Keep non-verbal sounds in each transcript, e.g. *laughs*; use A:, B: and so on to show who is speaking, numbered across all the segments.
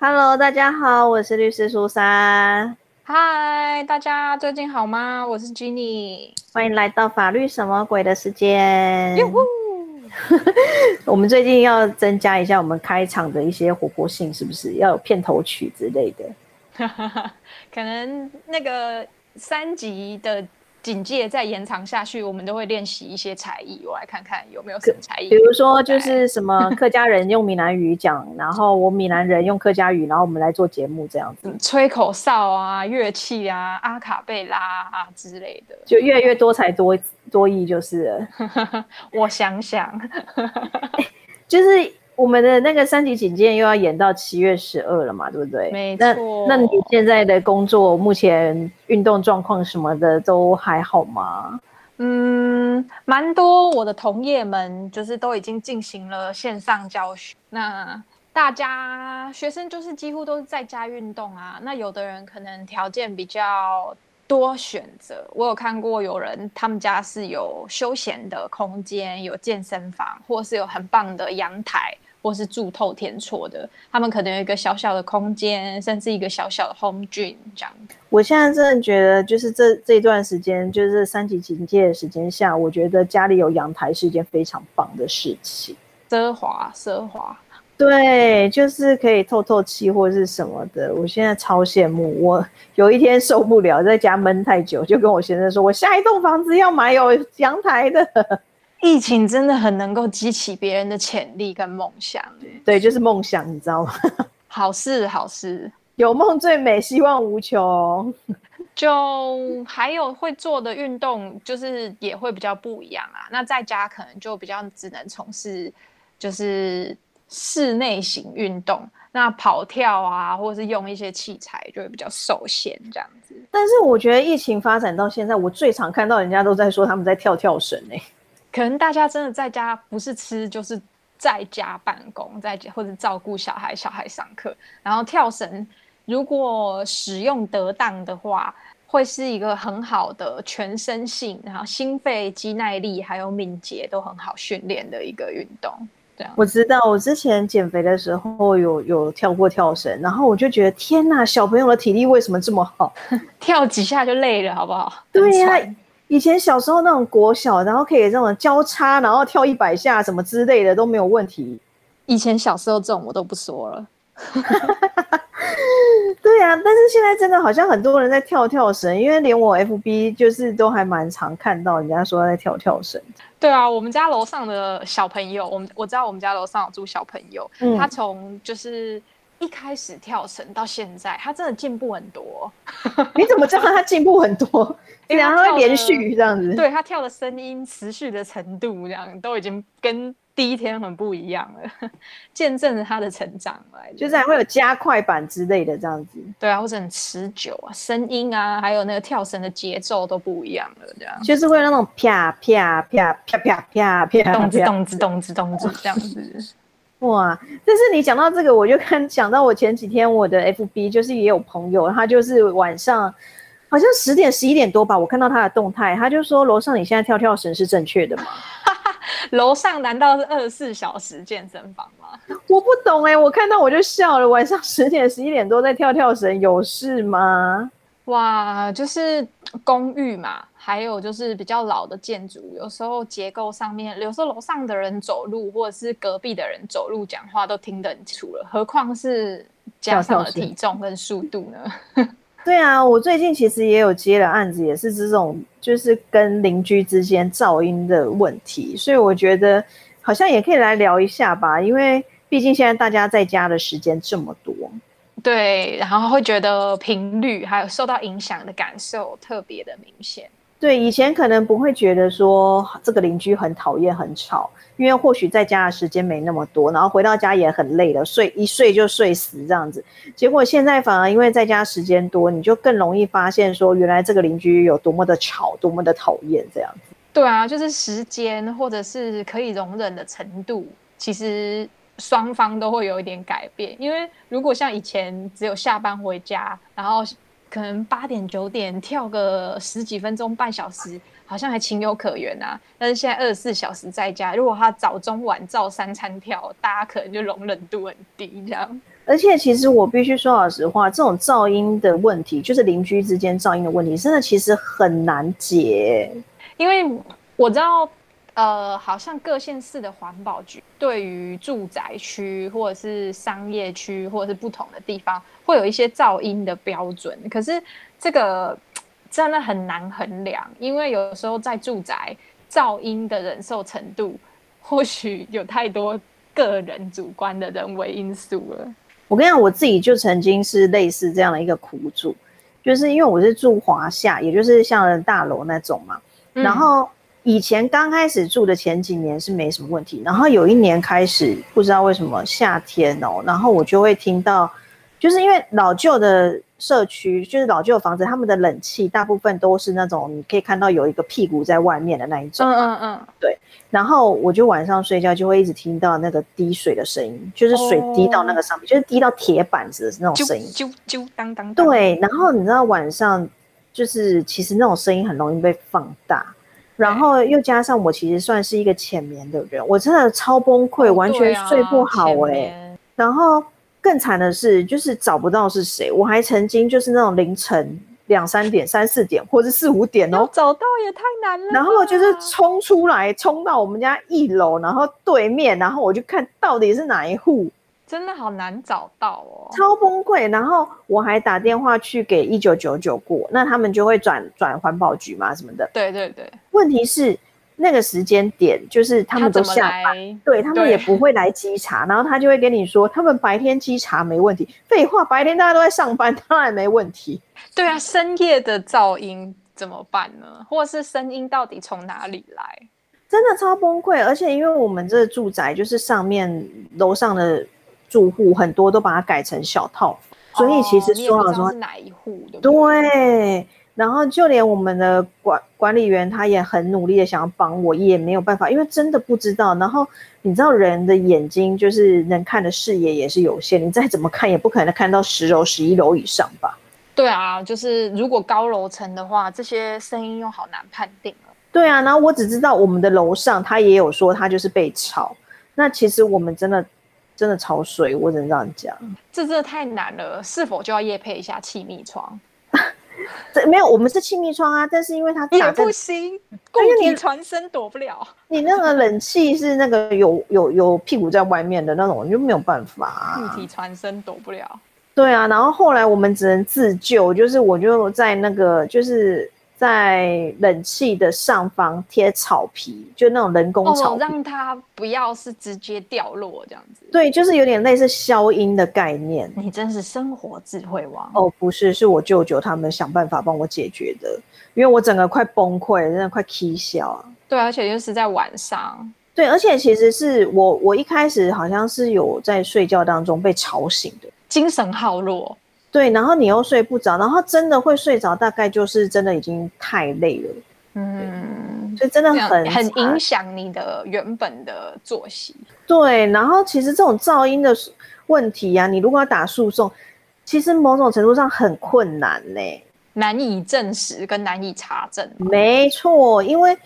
A: Hello，大家好，我是律师苏珊。
B: 嗨，大家最近好吗？我是 Jenny，
A: 欢迎来到法律什么鬼的时间。*laughs* 我们最近要增加一下我们开场的一些活泼性，是不是要有片头曲之类的？*laughs*
B: 可能那个三集的。警戒再延长下去，我们都会练习一些才艺。我来看看有没有什么才艺，
A: 比如说就是什么客家人用闽南语讲，然后我闽南人用客家语，然后我们来做节目这样子，
B: 吹口哨啊、乐器啊、阿卡贝拉啊之类的，
A: 就越来越多才多多艺就是。*laughs*
B: 我想想，*laughs*
A: 就是。我们的那个三级警戒又要演到七月十二了嘛，对不对？
B: 没错。
A: 那那你现在的工作目前运动状况什么的都还好吗？
B: 嗯，蛮多。我的同业们就是都已经进行了线上教学，那大家学生就是几乎都是在家运动啊。那有的人可能条件比较多选择，我有看过有人他们家是有休闲的空间，有健身房，或是有很棒的阳台。或是住透天厝的，他们可能有一个小小的空间，甚至一个小小的 home gym 这样。
A: 我现在真的觉得，就是这这段时间，就是三级警戒的时间下，我觉得家里有阳台是一件非常棒的事情。
B: 奢华，奢华，
A: 对，就是可以透透气或是什么的。我现在超羡慕，我有一天受不了在家闷太久，就跟我先生说，我下一栋房子要买有阳台的。
B: 疫情真的很能够激起别人的潜力跟梦想，
A: 对，就是梦想，你知道吗？
B: 好事，好事，
A: 有梦最美，希望无穷。
B: 就还有会做的运动，就是也会比较不一样啊。那在家可能就比较只能从事就是室内型运动，那跑跳啊，或者是用一些器材就会比较受限这样子。
A: 但是我觉得疫情发展到现在，我最常看到人家都在说他们在跳跳绳哎。
B: 可能大家真的在家不是吃就是在家办公，在或者照顾小孩，小孩上课，然后跳绳，如果使用得当的话，会是一个很好的全身性，然后心肺肌耐力还有敏捷都很好训练的一个运动。这样
A: 我知道，我之前减肥的时候有有跳过跳绳，然后我就觉得天呐，小朋友的体力为什么这么好？*laughs*
B: 跳几下就累了，好不好？
A: 对呀。以前小时候那种国小，然后可以这种交叉，然后跳一百下什么之类的都没有问题。
B: 以前小时候这种我都不说了。*laughs*
A: 对呀，但是现在真的好像很多人在跳跳绳，因为连我 FB 就是都还蛮常看到人家说在跳跳绳。
B: 对啊，我们家楼上的小朋友，我们我知道我们家楼上有住小朋友，他从就是一开始跳绳到现在，他真的进步很多。*laughs*
A: 你怎么知道他进步很多？然后会连续这样子，
B: 对他跳的声音持续的程度，这样都已经跟第一天很不一样了，见证了他的成长来，
A: 就是还会有加快版之类的这样子，
B: 对啊，或者很持久啊，声音啊，还有那个跳绳的节奏都不一样了，这样
A: 就是会那种啪啪啪啪啪啪啪，
B: 咚子咚子咚子咚子这样子，
A: 哇！但是你讲到这个，我就看想到我前几天我的 FB 就是也有朋友，他就是晚上。好像十点十一点多吧，我看到他的动态，他就说楼上你现在跳跳绳是正确的吗？*laughs*
B: 楼上难道是二十四小时健身房吗？*laughs*
A: 我不懂哎，我看到我就笑了。晚上十点十一点多在跳跳绳，有事吗？
B: 哇，就是公寓嘛，还有就是比较老的建筑，有时候结构上面，有时候楼上的人走路或者是隔壁的人走路讲话都听得很清楚了，何况是加上了体重跟速度呢？*laughs*
A: 对啊，我最近其实也有接了案子，也是这种就是跟邻居之间噪音的问题，所以我觉得好像也可以来聊一下吧，因为毕竟现在大家在家的时间这么多，
B: 对，然后会觉得频率还有受到影响的感受特别的明显。
A: 对，以前可能不会觉得说这个邻居很讨厌、很吵，因为或许在家的时间没那么多，然后回到家也很累了，睡一睡就睡死这样子。结果现在反而因为在家时间多，你就更容易发现说，原来这个邻居有多么的吵，多么的讨厌这样子。
B: 对啊，就是时间或者是可以容忍的程度，其实双方都会有一点改变。因为如果像以前只有下班回家，然后。可能八点九点跳个十几分钟半小时，好像还情有可原啊。但是现在二十四小时在家，如果他早中晚照三餐跳，大家可能就容忍度很低这样。
A: 而且其实我必须说老实话，这种噪音的问题，就是邻居之间噪音的问题，真的其实很难解。
B: 因为我知道，呃，好像各县市的环保局对于住宅区或者是商业区或者是不同的地方，会有一些噪音的标准。可是这个真的很难衡量，因为有时候在住宅噪音的忍受程度，或许有太多个人主观的人为因素了。
A: 我跟你讲，我自己就曾经是类似这样的一个苦主，就是因为我是住华夏，也就是像大楼那种嘛。然后以前刚开始住的前几年是没什么问题，然后有一年开始不知道为什么夏天哦，然后我就会听到，就是因为老旧的社区，就是老旧的房子，他们的冷气大部分都是那种你可以看到有一个屁股在外面的那一种，
B: 嗯嗯嗯，
A: 对。然后我就晚上睡觉就会一直听到那个滴水的声音，就是水滴到那个上面，就是滴到铁板子的那种声音，
B: 啾啾当当。
A: 对，然后你知道晚上。就是其实那种声音很容易被放大，然后又加上我其实算是一个浅眠的人，我真的超崩溃，完全睡不好哎。然后更惨的是，就是找不到是谁。我还曾经就是那种凌晨两三点、三四点或者四五点哦，
B: 找到也太难了。
A: 然后就是冲出来，冲到我们家一楼，然后对面，然后我就看到底是哪一户。
B: 真的好难找到哦，
A: 超崩溃。然后我还打电话去给一九九九过，那他们就会转转环保局嘛什么的。
B: 对对对。
A: 问题是那个时间点，就是他们都下班，对他们也不会来稽查。然后他就会跟你说，他们白天稽查没问题。废话，白天大家都在上班，当然没问题。
B: 对啊，深夜的噪音怎么办呢？或者是声音到底从哪里来？
A: 真的超崩溃。而且因为我们这个住宅就是上面楼上的。住户很多都把它改成小套所以其实说
B: 了说是哪一户的
A: 对，然后就连我们的管管理员他也很努力的想要帮我，也没有办法，因为真的不知道。然后你知道人的眼睛就是能看的视野也是有限，你再怎么看也不可能看到十楼、十一楼以上吧？
B: 对啊，就是如果高楼层的话，这些声音又好难判定了。
A: 对啊，然后我只知道我们的楼上他也有说他就是被吵，那其实我们真的。真的超水，我只能这样讲。
B: 这真的太难了，是否就要夜配一下气密窗？*laughs*
A: 这没有，我们是气密窗啊，但是因为它
B: 也不行，共体传声躲不了。
A: 你那个冷气是那个有有有屁股在外面的那种，你就没有办法。
B: 共体传声躲不了。
A: 对啊，然后后来我们只能自救，就是我就在那个就是。在冷气的上方贴草皮，就那种人工草，
B: 让它不要是直接掉落这样子。
A: 对，就是有点类似消音的概念。
B: 你真是生活智慧王
A: 哦！不是，是我舅舅他们想办法帮我解决的，因为我整个快崩溃，真的快气笑啊！
B: 对，而且就是在晚上。
A: 对，而且其实是我，我一开始好像是有在睡觉当中被吵醒的，
B: 精神耗弱。
A: 对，然后你又睡不着，然后真的会睡着，大概就是真的已经太累了，嗯，所以真的很
B: 很影响你的原本的作息。
A: 对，然后其实这种噪音的问题呀，你如果要打诉讼，其实某种程度上很困难呢，
B: 难以证实跟难以查证。
A: 没错，因为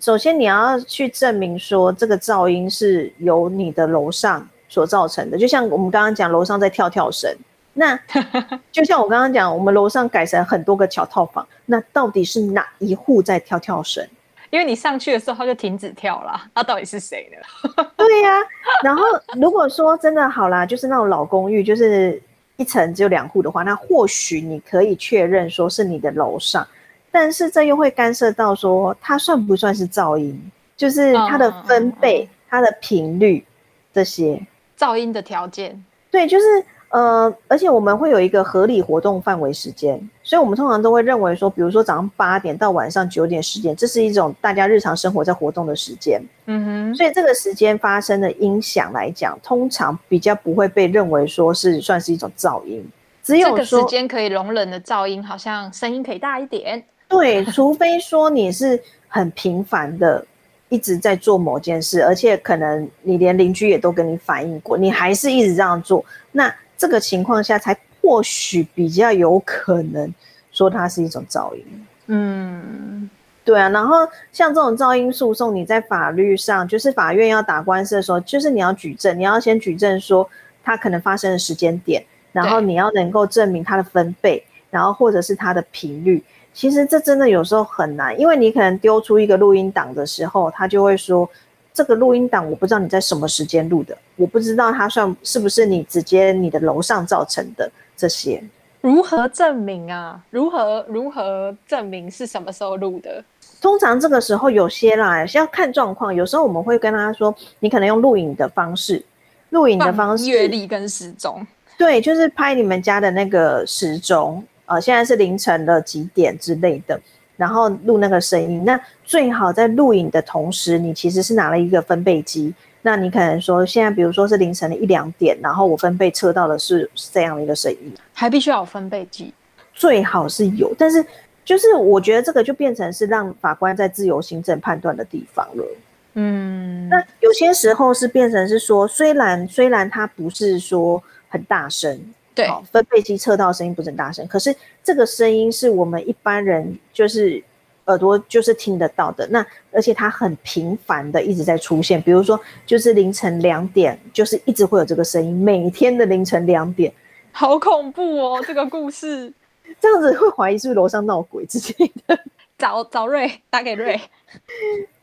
A: 首先你要去证明说这个噪音是由你的楼上所造成的，就像我们刚刚讲楼上在跳跳绳。那 *laughs* 就像我刚刚讲，我们楼上改成很多个小套房，那到底是哪一户在跳跳绳？
B: 因为你上去的时候他就停止跳了，那到底是谁
A: 呢？*laughs* 对呀。然后如果说真的好啦，就是那种老公寓，就是一层只有两户的话，那或许你可以确认说是你的楼上，但是这又会干涉到说它算不算是噪音，就是它的分贝、它的频率这些
B: 噪音的条件。
A: 对，就是。呃，而且我们会有一个合理活动范围时间，所以我们通常都会认为说，比如说早上八点到晚上九点时间，这是一种大家日常生活在活动的时间。嗯哼，所以这个时间发生的音响来讲，通常比较不会被认为说是算是一种噪音。只有这
B: 个时间可以容忍的噪音，好像声音可以大一点。
A: 对，除非说你是很频繁的一直在做某件事，而且可能你连邻居也都跟你反映过，你还是一直这样做，那。这个情况下，才或许比较有可能说它是一种噪音。嗯，对啊。然后像这种噪音诉讼，你在法律上，就是法院要打官司的时候，就是你要举证，你要先举证说它可能发生的时间点，然后你要能够证明它的分贝，然后或者是它的频率。其实这真的有时候很难，因为你可能丢出一个录音档的时候，他就会说这个录音档我不知道你在什么时间录的，我不知道它算是不是你直接你的楼上造成的这些。
B: 如何证明啊？如何如何证明是什么时候录的？
A: 通常这个时候有些啦，是要看状况。有时候我们会跟他说，你可能用录影的方式，录影的方式，
B: 阅历跟时钟，
A: 对，就是拍你们家的那个时钟，呃，现在是凌晨的几点之类的，然后录那个声音。那最好在录影的同时，你其实是拿了一个分贝机。那你可能说，现在比如说是凌晨的一两点，然后我分贝测到的是这样的一个声音，
B: 还必须要有分贝机，
A: 最好是有。但是就是我觉得这个就变成是让法官在自由行政判断的地方了。嗯，那有些时候是变成是说，虽然虽然它不是说很大声，
B: 对，
A: 分贝机测到声音不是很大声，可是这个声音是我们一般人就是。耳朵就是听得到的，那而且它很频繁的一直在出现，比如说就是凌晨两点，就是一直会有这个声音，每天的凌晨两点，
B: 好恐怖哦！这个故事 *laughs*
A: 这样子会怀疑是不是楼上闹鬼之类的。*laughs*
B: 找找瑞打给瑞，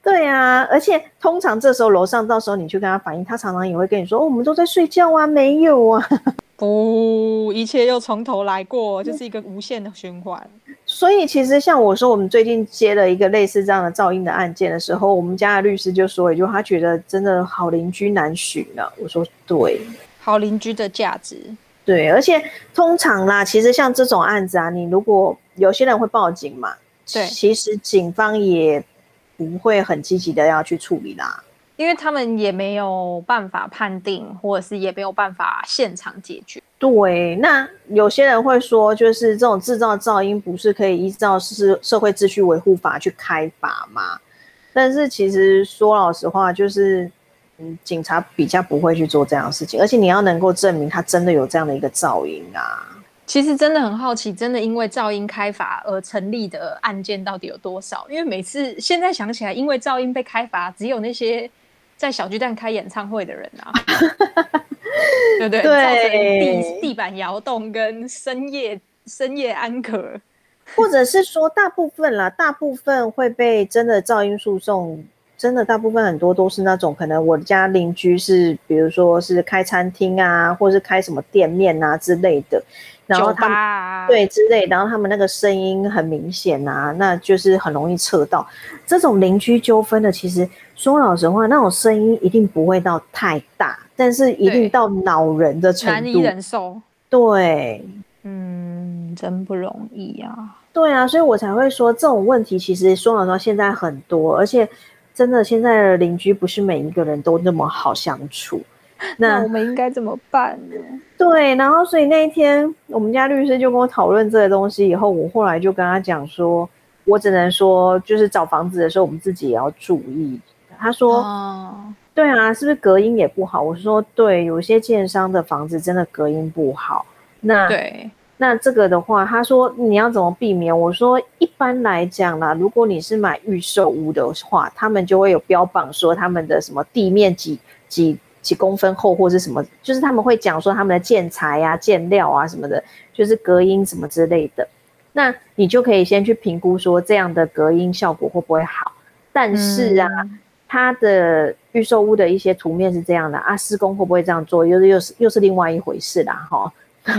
A: 对啊，而且通常这时候楼上到时候你去跟他反映，他常常也会跟你说：“哦，我们都在睡觉啊，没有啊。*laughs* ”
B: 不，一切又从头来过，就是一个无限的循环。
A: 所以其实像我说，我们最近接了一个类似这样的噪音的案件的时候，我们家的律师就说，也就他觉得真的好邻居难寻了。我说对，
B: 好邻居的价值，
A: 对，而且通常啦，其实像这种案子啊，你如果有些人会报警嘛，
B: 对，
A: 其实警方也不会很积极的要去处理啦。
B: 因为他们也没有办法判定，或者是也没有办法现场解决。
A: 对，那有些人会说，就是这种制造噪音不是可以依照是社会秩序维护法去开罚吗？但是其实说老实话，就是嗯，警察比较不会去做这样的事情，而且你要能够证明他真的有这样的一个噪音啊。
B: 其实真的很好奇，真的因为噪音开罚而成立的案件到底有多少？因为每次现在想起来，因为噪音被开罚，只有那些。在小巨蛋开演唱会的人啊，*laughs* 对不对？造成地地板摇动跟深夜深夜安可，
A: 或者是说大部分啦，大部分会被真的噪音诉讼，真的大部分很多都是那种可能我家邻居是，比如说是开餐厅啊，或是开什么店面啊之类的。然后他对之类，然后他们那个声音很明显啊，那就是很容易测到这种邻居纠纷的。其实说老实话，那种声音一定不会到太大，但是一定到恼人的程度，难
B: 以忍受。
A: 对，
B: 嗯，真不容易啊。
A: 对啊，所以我才会说这种问题，其实说老实话，现在很多，而且真的现在的邻居不是每一个人都那么好相处。*laughs*
B: 那我们应该怎么办呢？
A: 对，然后所以那一天，我们家律师就跟我讨论这个东西。以后我后来就跟他讲说，我只能说，就是找房子的时候，我们自己也要注意。他说：“哦对啊，是不是隔音也不好？”我说：“对，有些建商的房子真的隔音不好。”那
B: 对，
A: 那这个的话，他说你要怎么避免？我说一般来讲啦，如果你是买预售屋的话，他们就会有标榜说他们的什么地面几几。几公分厚或是什么，就是他们会讲说他们的建材啊、建料啊什么的，就是隔音什么之类的。那你就可以先去评估说这样的隔音效果会不会好。但是啊，它的预售屋的一些图面是这样的啊，施工会不会这样做，又是又是又是另外一回事啦，哈。*laughs*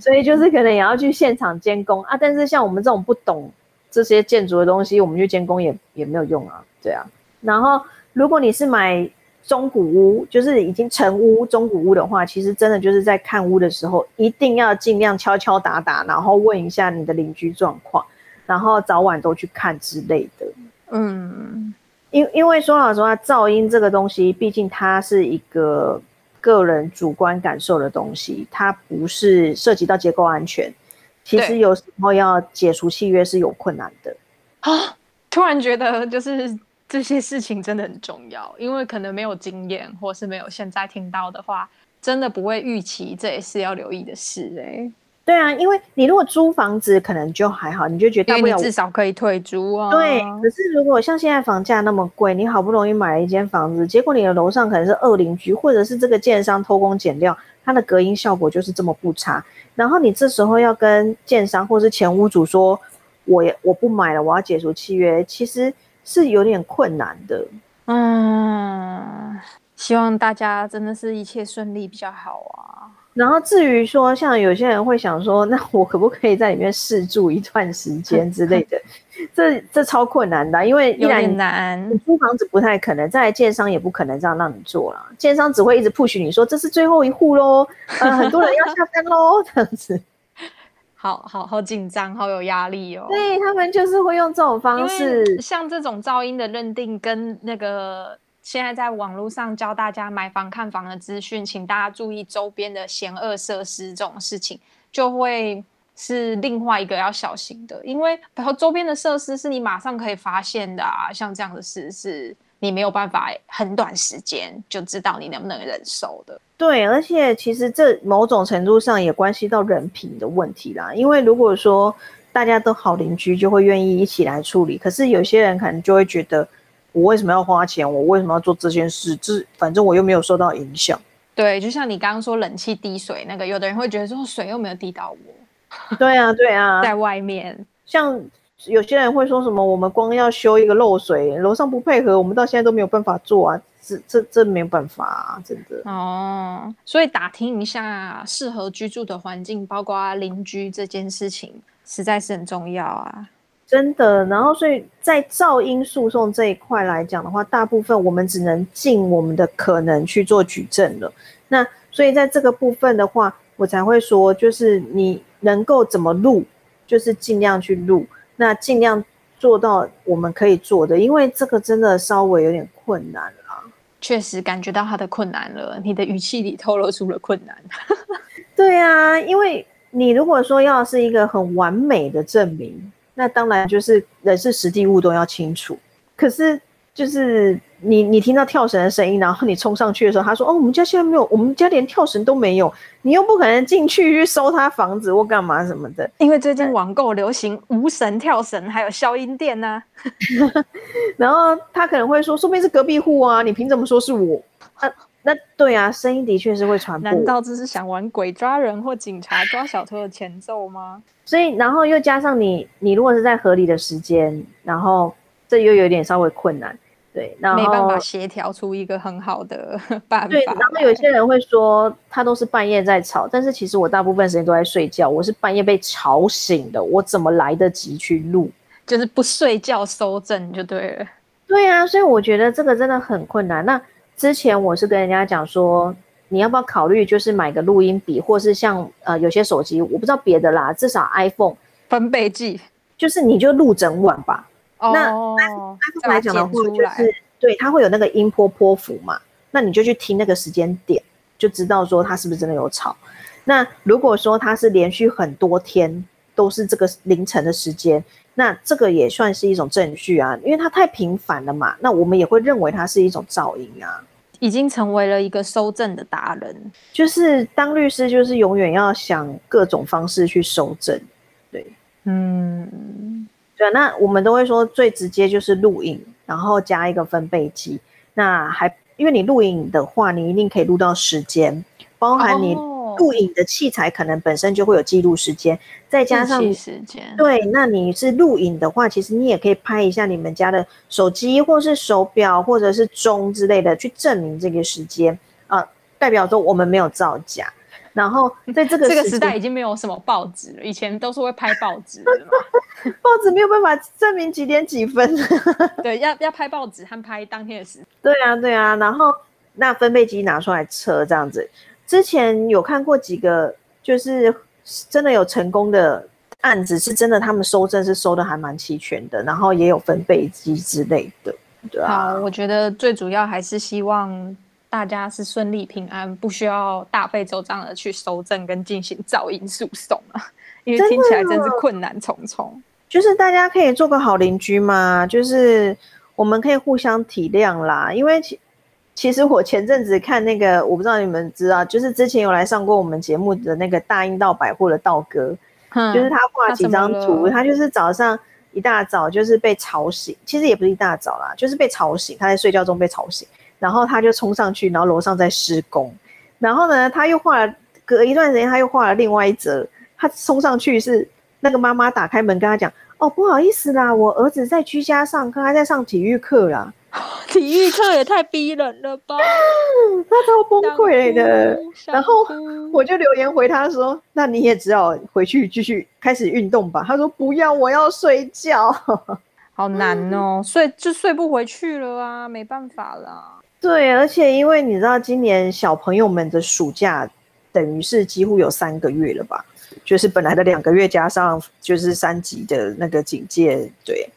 A: 所以就是可能也要去现场监工啊。但是像我们这种不懂这些建筑的东西，我们去监工也也没有用啊，对啊。然后如果你是买。中古屋就是已经成屋，中古屋的话，其实真的就是在看屋的时候，一定要尽量敲敲打打，然后问一下你的邻居状况，然后早晚都去看之类的。嗯，因因为说老实话，噪音这个东西，毕竟它是一个个人主观感受的东西，它不是涉及到结构安全。其实有时候要解除契约是有困难的。
B: 啊，突然觉得就是。这些事情真的很重要，因为可能没有经验，或是没有现在听到的话，真的不会预期，这也是要留意的事哎。
A: 对啊，因为你如果租房子可能就还好，你就觉得大不了
B: 至少可以退租啊。
A: 对，可是如果像现在房价那么贵，你好不容易买了一间房子，结果你的楼上可能是二邻居，或者是这个建商偷工减料，它的隔音效果就是这么不差。然后你这时候要跟建商或是前屋主说，我也我不买了，我要解除契约，其实是有点困难的。
B: 嗯，希望大家真的是一切顺利比较好啊。
A: 然后至于说，像有些人会想说，那我可不可以在里面试住一段时间之类的？*laughs* 这这超困难的，因为
B: 有点难。
A: 你租房子不太可能，在建商也不可能这样让你做了。建商只会一直 push 你说这是最后一户喽，呃，很多人要下单喽，这样子。
B: 好好好紧张，好有压力哦。
A: 对他们就是会用这种方式，
B: 像这种噪音的认定跟那个。现在在网络上教大家买房看房的资讯，请大家注意周边的险恶设施这种事情，就会是另外一个要小心的。因为然后周边的设施是你马上可以发现的啊，像这样的事是你没有办法很短时间就知道你能不能忍受的。
A: 对，而且其实这某种程度上也关系到人品的问题啦。因为如果说大家都好邻居，就会愿意一起来处理。可是有些人可能就会觉得。我为什么要花钱？我为什么要做这件事？这反正我又没有受到影响。
B: 对，就像你刚刚说冷气滴水那个，有的人会觉得说水又没有滴到我。
A: 对啊，对啊，*laughs*
B: 在外面，
A: 像有些人会说什么，我们光要修一个漏水，楼上不配合，我们到现在都没有办法做啊。这这这没有办法啊，真的。
B: 哦，所以打听一下适合居住的环境，包括邻居这件事情，实在是很重要啊。
A: 真的，然后所以在噪音诉讼这一块来讲的话，大部分我们只能尽我们的可能去做举证了。那所以在这个部分的话，我才会说，就是你能够怎么录，就是尽量去录，那尽量做到我们可以做的，因为这个真的稍微有点困难了。
B: 确实感觉到他的困难了，你的语气里透露出了困难。*laughs*
A: 对啊，因为你如果说要是一个很完美的证明。那当然就是人事实地物都要清楚，可是就是你你听到跳绳的声音，然后你冲上去的时候，他说：“哦，我们家现在没有，我们家连跳绳都没有。”你又不可能进去去搜他房子或干嘛什么的，
B: 因为最近网购流行无绳跳绳，还有消音垫呢。*laughs*
A: 然后他可能会说：“说不定是隔壁户啊，你凭什么说是我？”啊，那对啊，声音的确是会传播。
B: 难道这是想玩鬼抓人或警察抓小偷的前奏吗？
A: 所以，然后又加上你，你如果是在合理的时间，然后这又有点稍微困难，对，然后
B: 没办法协调出一个很好的 *laughs* 办法。
A: 对，然后有些人会说他都是半夜在吵，但是其实我大部分时间都在睡觉，我是半夜被吵醒的，我怎么来得及去录？
B: 就是不睡觉收正就对了。
A: 对啊，所以我觉得这个真的很困难。那之前我是跟人家讲说。你要不要考虑，就是买个录音笔，或是像呃有些手机，我不知道别的啦，至少 iPhone
B: 分贝计，
A: 就是你就录整晚吧。那 iPhone 来讲的话，就是对它会有那个音波波幅嘛，那你就去听那个时间点，就知道说它是不是真的有吵。那如果说它是连续很多天都是这个凌晨的时间，那这个也算是一种证据啊，因为它太频繁了嘛，那我们也会认为它是一种噪音啊。
B: 已经成为了一个收证的达人，
A: 就是当律师，就是永远要想各种方式去收证。对，嗯，对那我们都会说最直接就是录影，然后加一个分贝机。那还因为你录影的话，你一定可以录到时间，包含你。录影的器材可能本身就会有记录时间，再加上
B: 时间。
A: 对，那你是录影的话，其实你也可以拍一下你们家的手机，或是手表，或者是钟之类的，去证明这个时间啊，代表说我们没有造假。然后在这个
B: 这个时代已经没有什么报纸了，以前都是会拍报纸的嘛，*laughs*
A: 报纸没有办法证明几点几分。*laughs*
B: 对，要要拍报纸和拍当天的时。
A: 对啊，对啊，然后那分贝机拿出来测这样子。之前有看过几个，就是真的有成功的案子，是真的他们收证是收的还蛮齐全的，然后也有分贝机之类的，对啊。
B: 好，我觉得最主要还是希望大家是顺利平安，不需要大费周章的去收证跟进行噪音诉讼啊，*laughs* 因为听起来真是困难重重。
A: 就是大家可以做个好邻居嘛，就是我们可以互相体谅啦，因为其。其实我前阵子看那个，我不知道你们知道，就是之前有来上过我们节目的那个大英道百货的道哥，就是他画几张图，他就是早上一大早就是被吵醒，其实也不是一大早啦，就是被吵醒，他在睡觉中被吵醒，然后他就冲上去，然后楼上在施工，然后呢他又画了，隔一段时间他又画了另外一则，他冲上去是那个妈妈打开门跟他讲。哦，不好意思啦，我儿子在居家上课，他在上体育课啦。*laughs*
B: 体育课也太逼人了吧！*laughs*
A: 他超崩溃的。然后我就留言回他说：“那你也只好回去继续开始运动吧。”他说：“不要，我要睡觉。*laughs* ”
B: 好难哦，睡就睡不回去了啊，没办法啦。
A: 对，而且因为你知道，今年小朋友们的暑假等于是几乎有三个月了吧？就是本来的两个月加上就是三级的那个警戒，对，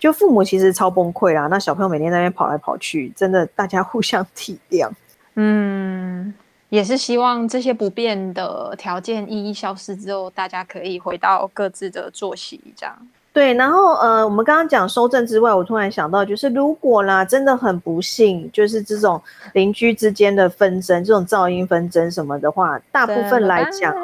A: 就父母其实超崩溃啦。那小朋友每天在那边跑来跑去，真的大家互相体谅。
B: 嗯，也是希望这些不变的条件一一消失之后，大家可以回到各自的作息这样。
A: 对，然后呃，我们刚刚讲收证之外，我突然想到，就是如果啦，真的很不幸，就是这种邻居之间的纷争，这种噪音纷争什么的话，大部分来讲。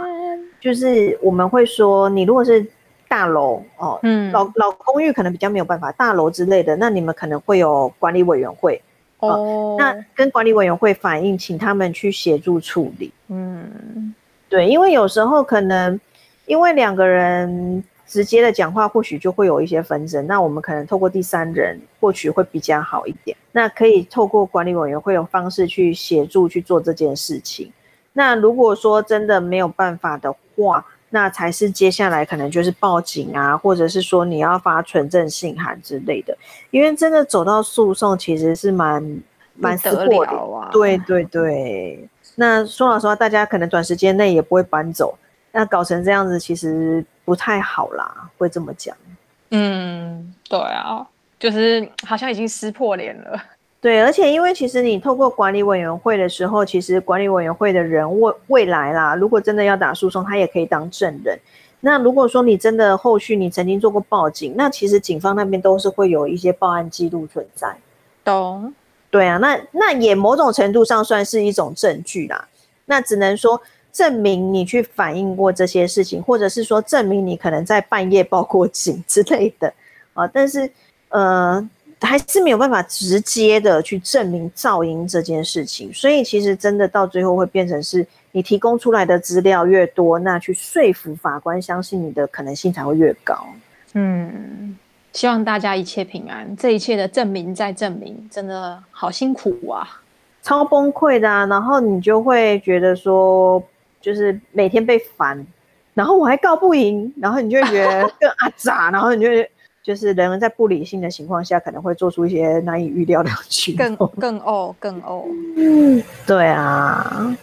A: 就是我们会说，你如果是大楼哦，嗯，老老公寓可能比较没有办法，大楼之类的，那你们可能会有管理委员会哦，那跟管理委员会反映，请他们去协助处理。嗯，对，因为有时候可能因为两个人直接的讲话，或许就会有一些纷争，那我们可能透过第三人，或许会比较好一点。那可以透过管理委员会的方式去协助去做这件事情。那如果说真的没有办法的话，那才是接下来可能就是报警啊，或者是说你要发存证信函之类的。因为真的走到诉讼，其实是蛮蛮撕破脸啊。对对对。那说老实话，大家可能短时间内也不会搬走。那搞成这样子，其实不太好啦，会这么讲。
B: 嗯，对啊，就是好像已经撕破脸了。
A: 对，而且因为其实你透过管理委员会的时候，其实管理委员会的人未未来啦，如果真的要打诉讼，他也可以当证人。那如果说你真的后续你曾经做过报警，那其实警方那边都是会有一些报案记录存在。
B: 懂？
A: 对啊，那那也某种程度上算是一种证据啦。那只能说证明你去反映过这些事情，或者是说证明你可能在半夜报过警之类的啊。但是呃。还是没有办法直接的去证明噪音这件事情，所以其实真的到最后会变成是你提供出来的资料越多，那去说服法官相信你的可能性才会越高。
B: 嗯，希望大家一切平安。这一切的证明再证明，真的好辛苦啊，
A: 超崩溃的。然后你就会觉得说，就是每天被烦，然后我还告不赢，然后你就觉得更阿杂，然后你就。就是人在不理性的情况下，可能会做出一些难以预料的举
B: 动，更更哦，更哦。
A: 嗯，*laughs* 对啊。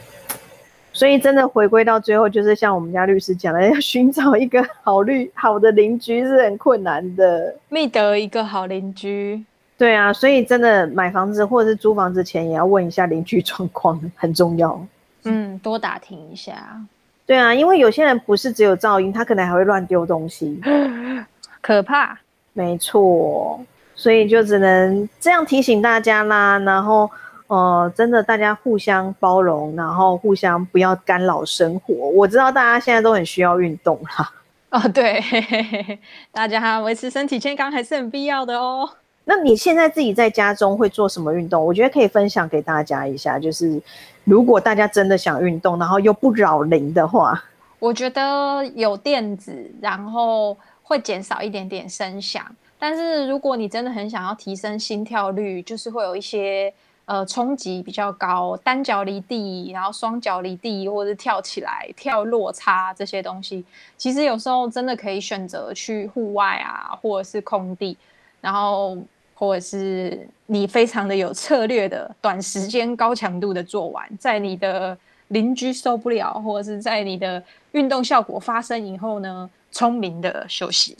A: 所以真的回归到最后，就是像我们家律师讲的，要寻找一个好律好的邻居是很困难的。
B: 觅得一个好邻居，
A: 对啊。所以真的买房子或者是租房子前，也要问一下邻居状况，很重要。
B: 嗯，多打听一下。
A: 对啊，因为有些人不是只有噪音，他可能还会乱丢东西，*laughs*
B: 可怕。
A: 没错，所以就只能这样提醒大家啦。然后，呃，真的大家互相包容，然后互相不要干扰生活。我知道大家现在都很需要运动啦。
B: 哦，对，*laughs* 大家维持身体健康还是很必要的哦。
A: 那你现在自己在家中会做什么运动？我觉得可以分享给大家一下。就是如果大家真的想运动，然后又不扰邻的话，
B: 我觉得有垫子，然后。会减少一点点声响，但是如果你真的很想要提升心跳率，就是会有一些呃冲击比较高，单脚离地，然后双脚离地，或者是跳起来跳落差这些东西，其实有时候真的可以选择去户外啊，或者是空地，然后或者是你非常的有策略的短时间高强度的做完，在你的邻居受不了，或者是在你的运动效果发生以后呢？聪明的休息，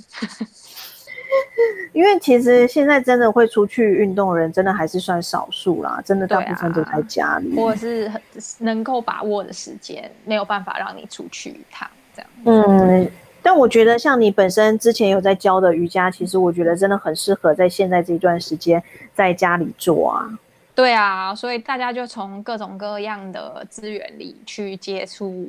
B: *laughs*
A: 因为其实现在真的会出去运动的人，真的还是算少数啦。真的大部分都在家里，
B: 或者是能够把握的时间，没有办法让你出去一趟这样。
A: 嗯，但我觉得像你本身之前有在教的瑜伽，其实我觉得真的很适合在现在这一段时间在家里做啊。
B: 对啊，所以大家就从各种各样的资源里去接触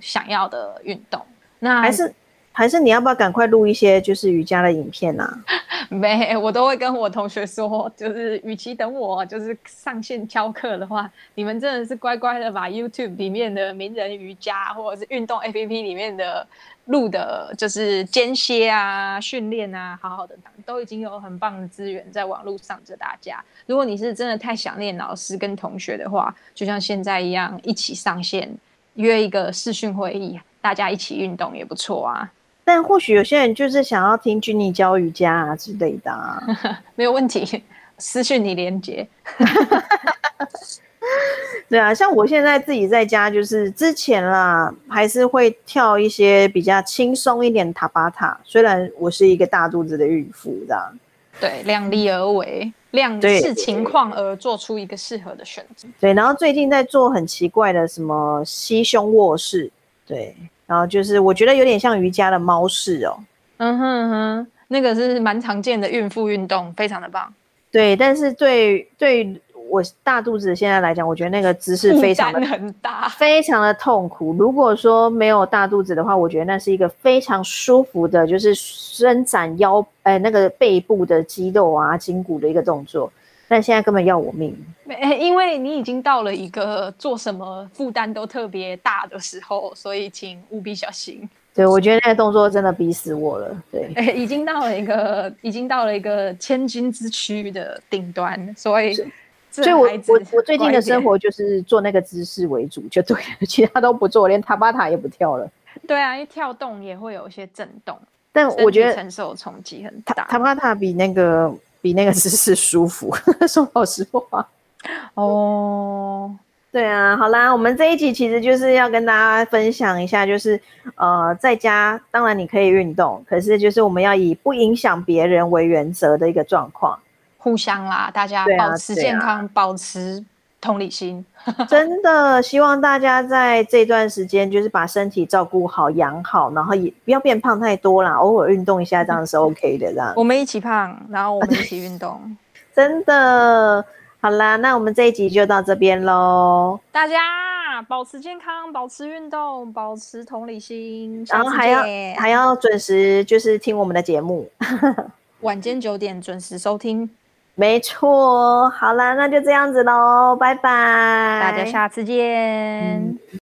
B: 想要的运动。那
A: 还是还是你要不要赶快录一些就是瑜伽的影片啊？*laughs*
B: 没，我都会跟我同学说，就是与其等我 *laughs* 就是上线教课的话，你们真的是乖乖的把 YouTube 里面的名人瑜伽或者是运动 APP 里面的录的，就是间歇啊、训练啊，好好的，都已经有很棒的资源在网络上着大家。如果你是真的太想念老师跟同学的话，就像现在一样，一起上线约一个视讯会议，大家一起运动也不错啊。
A: 但或许有些人就是想要听君妮教瑜伽啊之类的啊，*laughs*
B: 没有问题，*laughs* 私讯你连接。*laughs*
A: 对啊，像我现在自己在家，就是之前啦，还是会跳一些比较轻松一点塔巴塔。虽然我是一个大肚子的孕妇，这样。
B: 对，量力而为，量视情况而做出一个适合的选择。
A: 对，然后最近在做很奇怪的什么吸胸卧式，对，然后就是我觉得有点像瑜伽的猫式哦。
B: 嗯哼哼，那个是蛮常见的孕妇运动，非常的棒。
A: 对，但是对对。我大肚子现在来讲，我觉得那个姿势非常的
B: 很大，
A: 非常的痛苦。如果说没有大肚子的话，我觉得那是一个非常舒服的，就是伸展腰，哎，那个背部的肌肉啊、筋骨的一个动作。但现在根本要我命，没
B: 因为你已经到了一个做什么负担都特别大的时候，所以请务必小心。
A: 对，我觉得那个动作真的逼死我了。对，*laughs*
B: 已经到了一个，已经到了一个千金之躯的顶端，所以。
A: 所以，我我我最近的生活就是做那个姿势为主，就对了，*laughs* 其他都不做，连塔巴塔也不跳了。
B: 对啊，因为跳动也会有一些震动，
A: 但我觉得
B: 承受冲击很大。
A: 塔巴塔比那个比那个姿势舒服，*laughs* 说老实话。哦，对啊，好啦，我们这一集其实就是要跟大家分享一下，就是呃，在家当然你可以运动，可是就是我们要以不影响别人为原则的一个状况。
B: 互相啦，大家保持健康，保持同理心。*laughs*
A: 真的希望大家在这段时间，就是把身体照顾好、养好，然后也不要变胖太多啦，偶尔运动一下，这样是 OK 的。这样 *laughs*
B: 我们一起胖，然后我们一起运动。
A: 真的，好啦，那我们这一集就到这边喽。
B: 大家保持健康，保持运动，保持同理心，
A: 然后还要还要准时，就是听我们的节目。*laughs*
B: 晚间九点准时收听。
A: 没错，好了，那就这样子喽，拜拜，
B: 大家下次见。